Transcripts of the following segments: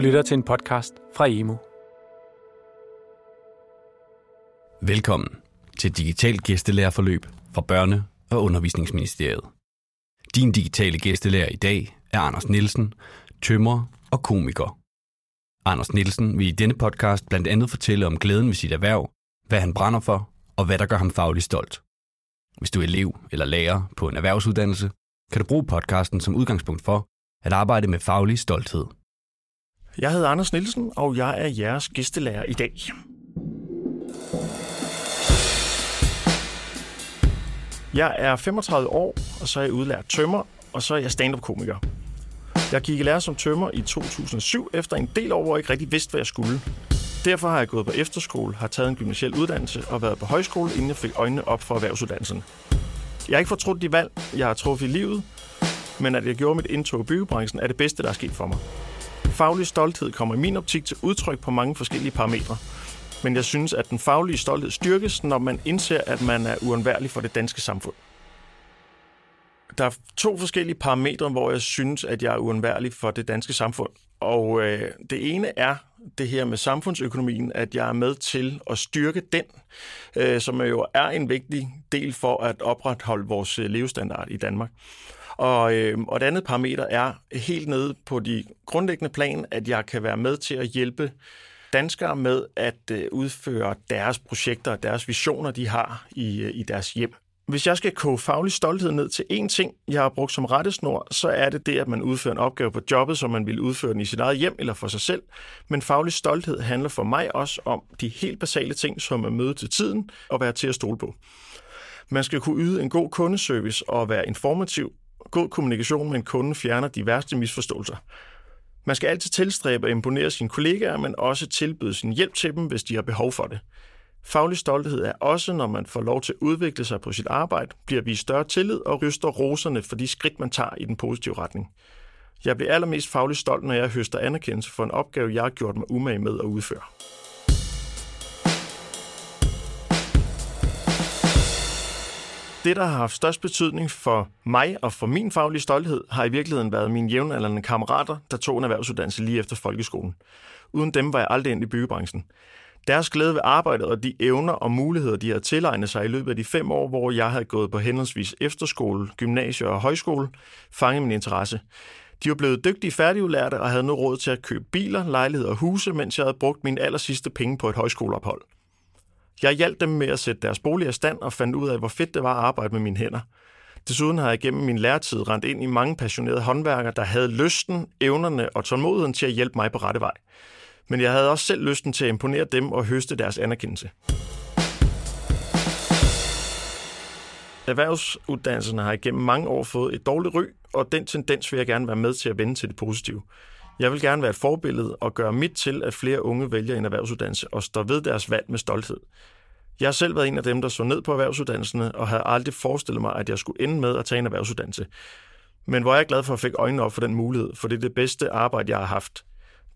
lytter til en podcast fra Emo. Velkommen til Digital Gæstelærerforløb fra Børne- og Undervisningsministeriet. Din digitale gæstelærer i dag er Anders Nielsen, tømrer og komiker. Anders Nielsen vil i denne podcast blandt andet fortælle om glæden ved sit erhverv, hvad han brænder for og hvad der gør ham fagligt stolt. Hvis du er elev eller lærer på en erhvervsuddannelse, kan du bruge podcasten som udgangspunkt for at arbejde med faglig stolthed. Jeg hedder Anders Nielsen, og jeg er jeres gæstelærer i dag. Jeg er 35 år, og så er jeg udlært tømmer, og så er jeg stand-up-komiker. Jeg gik i lære som tømmer i 2007, efter en del år, hvor jeg ikke rigtig vidste, hvad jeg skulle. Derfor har jeg gået på efterskole, har taget en gymnasiel uddannelse og været på højskole, inden jeg fik øjnene op for erhvervsuddannelsen. Jeg har ikke fortrudt de valg, jeg har truffet i livet, men at jeg gjorde mit indtog i byggebranchen er det bedste, der er sket for mig. Faglig stolthed kommer i min optik til udtryk på mange forskellige parametre. Men jeg synes, at den faglige stolthed styrkes, når man indser, at man er uundværlig for det danske samfund. Der er to forskellige parametre, hvor jeg synes, at jeg er uundværlig for det danske samfund. Og øh, det ene er det her med samfundsøkonomien, at jeg er med til at styrke den, øh, som jo er en vigtig del for at opretholde vores levestandard i Danmark. Og, øh, og et andet parameter er helt nede på de grundlæggende plan, at jeg kan være med til at hjælpe danskere med at øh, udføre deres projekter og deres visioner, de har i, øh, i deres hjem. Hvis jeg skal koge faglig stolthed ned til én ting, jeg har brugt som rettesnor, så er det det, at man udfører en opgave på jobbet, som man vil udføre den i sit eget hjem eller for sig selv. Men faglig stolthed handler for mig også om de helt basale ting, som at møde til tiden og være til at stole på. Man skal kunne yde en god kundeservice og være informativ. God kommunikation med en kunde fjerner de værste misforståelser. Man skal altid tilstræbe at imponere sine kollegaer, men også tilbyde sin hjælp til dem, hvis de har behov for det. Faglig stolthed er også, når man får lov til at udvikle sig på sit arbejde, bliver vist større tillid og ryster roserne for de skridt, man tager i den positive retning. Jeg bliver allermest faglig stolt, når jeg høster anerkendelse for en opgave, jeg har gjort mig umage med at udføre. Det, der har haft størst betydning for mig og for min faglige stolthed, har i virkeligheden været mine jævnaldrende kammerater, der tog en erhvervsuddannelse lige efter folkeskolen. Uden dem var jeg aldrig ind i byggebranchen. Deres glæde ved arbejdet og de evner og muligheder, de havde tilegnet sig i løbet af de fem år, hvor jeg havde gået på henholdsvis efterskole, gymnasie og højskole, fangede min interesse. De var blevet dygtige færdigudlærte og havde nu råd til at købe biler, lejligheder og huse, mens jeg havde brugt mine aller sidste penge på et højskoleophold. Jeg hjalp dem med at sætte deres bolig i stand og fandt ud af, hvor fedt det var at arbejde med mine hænder. Desuden har jeg gennem min læretid rent ind i mange passionerede håndværkere, der havde lysten, evnerne og tålmodigheden til at hjælpe mig på rette vej. Men jeg havde også selv lysten til at imponere dem og høste deres anerkendelse. Erhvervsuddannelserne har igennem mange år fået et dårligt ry, og den tendens vil jeg gerne være med til at vende til det positive. Jeg vil gerne være et forbillede og gøre mit til, at flere unge vælger en erhvervsuddannelse og står ved deres valg med stolthed. Jeg har selv været en af dem, der så ned på erhvervsuddannelserne, og havde aldrig forestillet mig, at jeg skulle ende med at tage en erhvervsuddannelse. Men hvor er glad for at fik øjnene op for den mulighed, for det er det bedste arbejde, jeg har haft.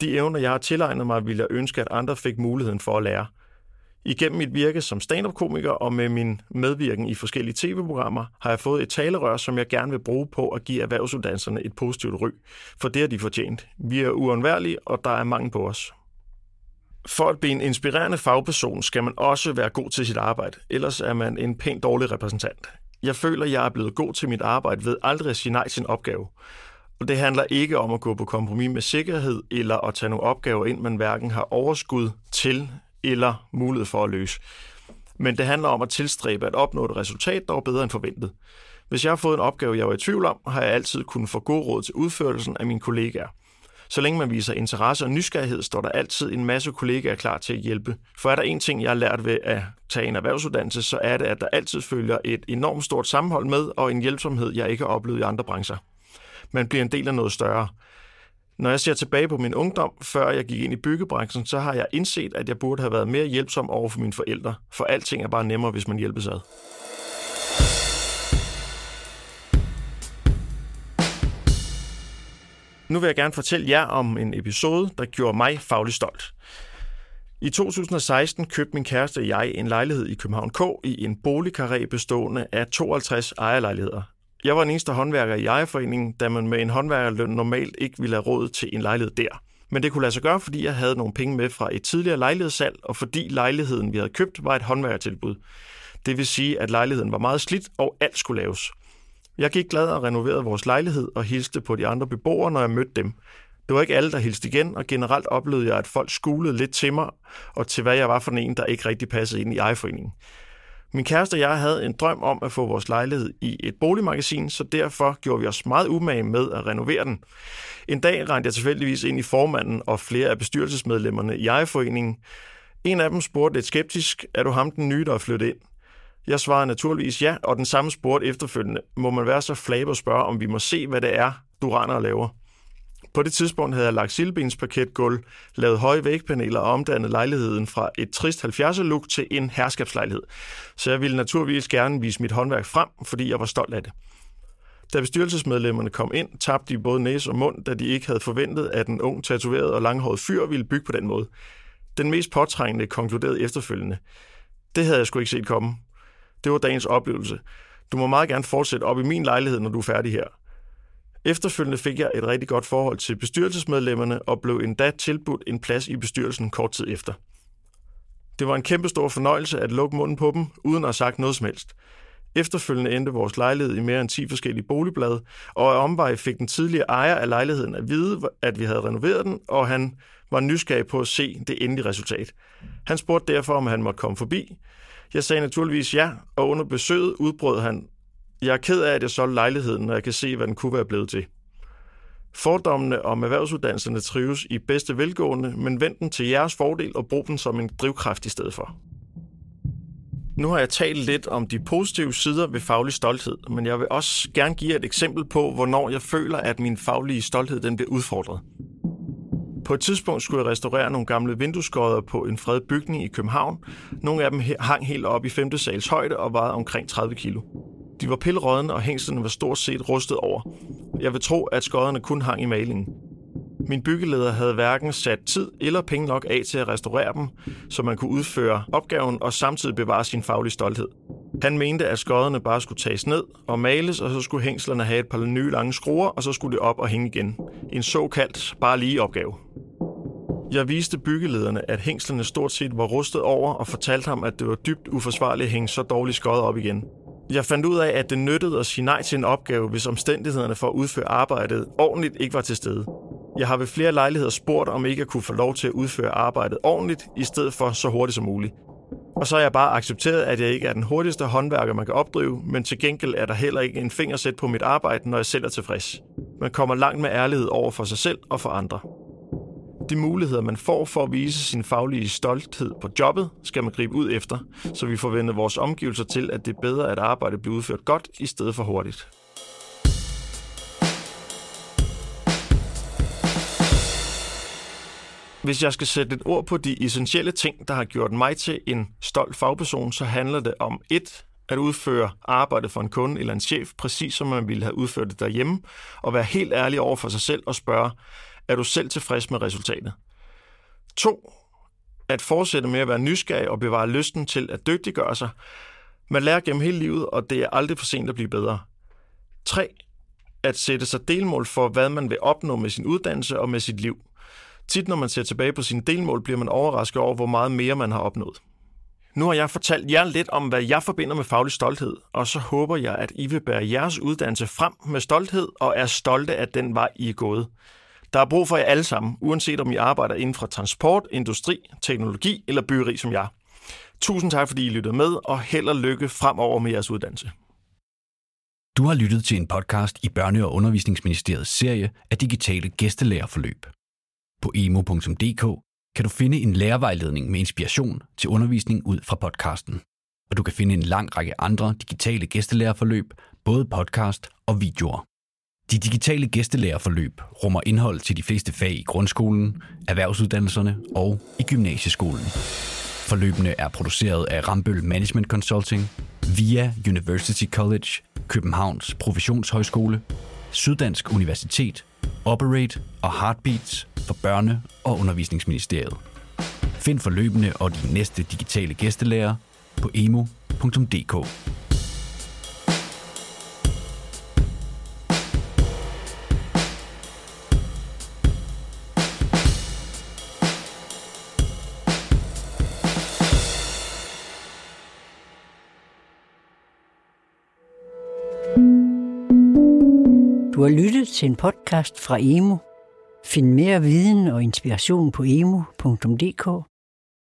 De evner, jeg har tilegnet mig, vil jeg ønske, at andre fik muligheden for at lære. Igennem mit virke som stand-up-komiker og med min medvirken i forskellige tv-programmer, har jeg fået et talerør, som jeg gerne vil bruge på at give erhvervsuddannelserne et positivt ry. For det har de fortjent. Vi er uundværlige, og der er mange på os. For at blive en inspirerende fagperson skal man også være god til sit arbejde, ellers er man en pænt dårlig repræsentant. Jeg føler, jeg er blevet god til mit arbejde ved aldrig at sige nej til en opgave. Og det handler ikke om at gå på kompromis med sikkerhed eller at tage nogle opgaver ind, man hverken har overskud til eller mulighed for at løse. Men det handler om at tilstræbe at opnå et resultat, der var bedre end forventet. Hvis jeg har fået en opgave, jeg var i tvivl om, har jeg altid kunnet få god råd til udførelsen af mine kollegaer. Så længe man viser interesse og nysgerrighed, står der altid en masse kollegaer klar til at hjælpe. For er der en ting, jeg har lært ved at tage en erhvervsuddannelse, så er det, at der altid følger et enormt stort sammenhold med og en hjælpsomhed, jeg ikke har oplevet i andre brancher. Man bliver en del af noget større. Når jeg ser tilbage på min ungdom, før jeg gik ind i byggebranchen, så har jeg indset, at jeg burde have været mere hjælpsom over for mine forældre, for alting er bare nemmere, hvis man hjælpes ad. Nu vil jeg gerne fortælle jer om en episode, der gjorde mig faglig stolt. I 2016 købte min kæreste og jeg en lejlighed i København K i en boligkarré bestående af 52 ejerlejligheder. Jeg var den eneste håndværker i ejerforeningen, da man med en håndværkerløn normalt ikke ville have råd til en lejlighed der. Men det kunne lade sig gøre, fordi jeg havde nogle penge med fra et tidligere lejlighedssalg, og fordi lejligheden, vi havde købt, var et håndværkertilbud. Det vil sige, at lejligheden var meget slidt, og alt skulle laves. Jeg gik glad og renoverede vores lejlighed og hilste på de andre beboere, når jeg mødte dem. Det var ikke alle, der hilste igen, og generelt oplevede jeg, at folk skulede lidt til mig, og til hvad jeg var for en, der ikke rigtig passede ind i ejerforeningen. Min kæreste og jeg havde en drøm om at få vores lejlighed i et boligmagasin, så derfor gjorde vi os meget umage med at renovere den. En dag rendte jeg tilfældigvis ind i formanden og flere af bestyrelsesmedlemmerne i ejerforeningen. En af dem spurgte lidt skeptisk, er du ham den nye, der er flyttet ind? Jeg svarede naturligvis ja, og den samme spurgte efterfølgende, må man være så flab og spørge, om vi må se, hvad det er, du render og laver. På det tidspunkt havde jeg lagt silbensparketgulv, lavet høje vægpaneler og omdannet lejligheden fra et trist 70'er-look til en herskabslejlighed. Så jeg ville naturligvis gerne vise mit håndværk frem, fordi jeg var stolt af det. Da bestyrelsesmedlemmerne kom ind, tabte de både næse og mund, da de ikke havde forventet, at en ung, tatoveret og langhåret fyr ville bygge på den måde. Den mest påtrængende konkluderede efterfølgende. Det havde jeg sgu ikke set komme. Det var dagens oplevelse. Du må meget gerne fortsætte op i min lejlighed, når du er færdig her. Efterfølgende fik jeg et rigtig godt forhold til bestyrelsesmedlemmerne og blev endda tilbudt en plads i bestyrelsen kort tid efter. Det var en kæmpe stor fornøjelse at lukke munden på dem, uden at have sagt noget som helst. Efterfølgende endte vores lejlighed i mere end 10 forskellige boligblade, og af omvej fik den tidligere ejer af lejligheden at vide, at vi havde renoveret den, og han var nysgerrig på at se det endelige resultat. Han spurgte derfor, om han måtte komme forbi. Jeg sagde naturligvis ja, og under besøget udbrød han, jeg er ked af, at jeg solgte lejligheden, når jeg kan se, hvad den kunne være blevet til. Fordommene om erhvervsuddannelserne trives i bedste velgående, men vend den til jeres fordel og brug den som en drivkraft i stedet for. Nu har jeg talt lidt om de positive sider ved faglig stolthed, men jeg vil også gerne give et eksempel på, hvornår jeg føler, at min faglige stolthed den bliver udfordret. På et tidspunkt skulle jeg restaurere nogle gamle vindueskodder på en fredet bygning i København. Nogle af dem hang helt op i 5. sals højde og vejede omkring 30 kilo. De var pillerødne, og hængslerne var stort set rustet over. Jeg vil tro, at skodderne kun hang i malingen. Min byggeleder havde hverken sat tid eller penge nok af til at restaurere dem, så man kunne udføre opgaven og samtidig bevare sin faglige stolthed. Han mente, at skodderne bare skulle tages ned og males, og så skulle hængslerne have et par nye lange skruer, og så skulle det op og hænge igen. En såkaldt bare lige opgave. Jeg viste byggelederne, at hængslerne stort set var rustet over, og fortalte ham, at det var dybt uforsvarligt at hænge så dårligt skod op igen. Jeg fandt ud af, at det nyttede at sige nej til en opgave, hvis omstændighederne for at udføre arbejdet ordentligt ikke var til stede. Jeg har ved flere lejligheder spurgt, om ikke jeg kunne få lov til at udføre arbejdet ordentligt, i stedet for så hurtigt som muligt. Og så har jeg bare accepteret, at jeg ikke er den hurtigste håndværker, man kan opdrive, men til gengæld er der heller ikke en fingersæt på mit arbejde, når jeg selv er tilfreds. Man kommer langt med ærlighed over for sig selv og for andre. De muligheder, man får for at vise sin faglige stolthed på jobbet, skal man gribe ud efter, så vi forventer vores omgivelser til, at det er bedre, at arbejdet bliver udført godt i stedet for hurtigt. Hvis jeg skal sætte et ord på de essentielle ting, der har gjort mig til en stolt fagperson, så handler det om et, at udføre arbejde for en kunde eller en chef, præcis som man ville have udført det derhjemme, og være helt ærlig over for sig selv og spørge, er du selv tilfreds med resultatet? 2. At fortsætte med at være nysgerrig og bevare lysten til at dygtiggøre sig. Man lærer gennem hele livet, og det er aldrig for sent at blive bedre. 3. At sætte sig delmål for, hvad man vil opnå med sin uddannelse og med sit liv. Tit når man ser tilbage på sine delmål, bliver man overrasket over, hvor meget mere man har opnået. Nu har jeg fortalt jer lidt om, hvad jeg forbinder med faglig stolthed, og så håber jeg, at I vil bære jeres uddannelse frem med stolthed og er stolte af den vej, I er gået. Der er brug for jer alle sammen, uanset om I arbejder inden for transport, industri, teknologi eller byggeri som jeg. Tusind tak, fordi I lyttede med, og held og lykke fremover med jeres uddannelse. Du har lyttet til en podcast i Børne- og Undervisningsministeriets serie af digitale gæstelærerforløb. På emo.dk kan du finde en lærervejledning med inspiration til undervisning ud fra podcasten. Og du kan finde en lang række andre digitale gæstelærerforløb, både podcast og videoer. De digitale gæstelærerforløb rummer indhold til de fleste fag i grundskolen, erhvervsuddannelserne og i gymnasieskolen. Forløbene er produceret af Rambøl Management Consulting, via University College, Københavns Professionshøjskole, Syddansk Universitet, Operate og Heartbeats for Børne- og Undervisningsministeriet. Find forløbene og de næste digitale gæstelærer på emo.dk. Du har lyttet til en podcast fra Emo. Find mere viden og inspiration på emo.dk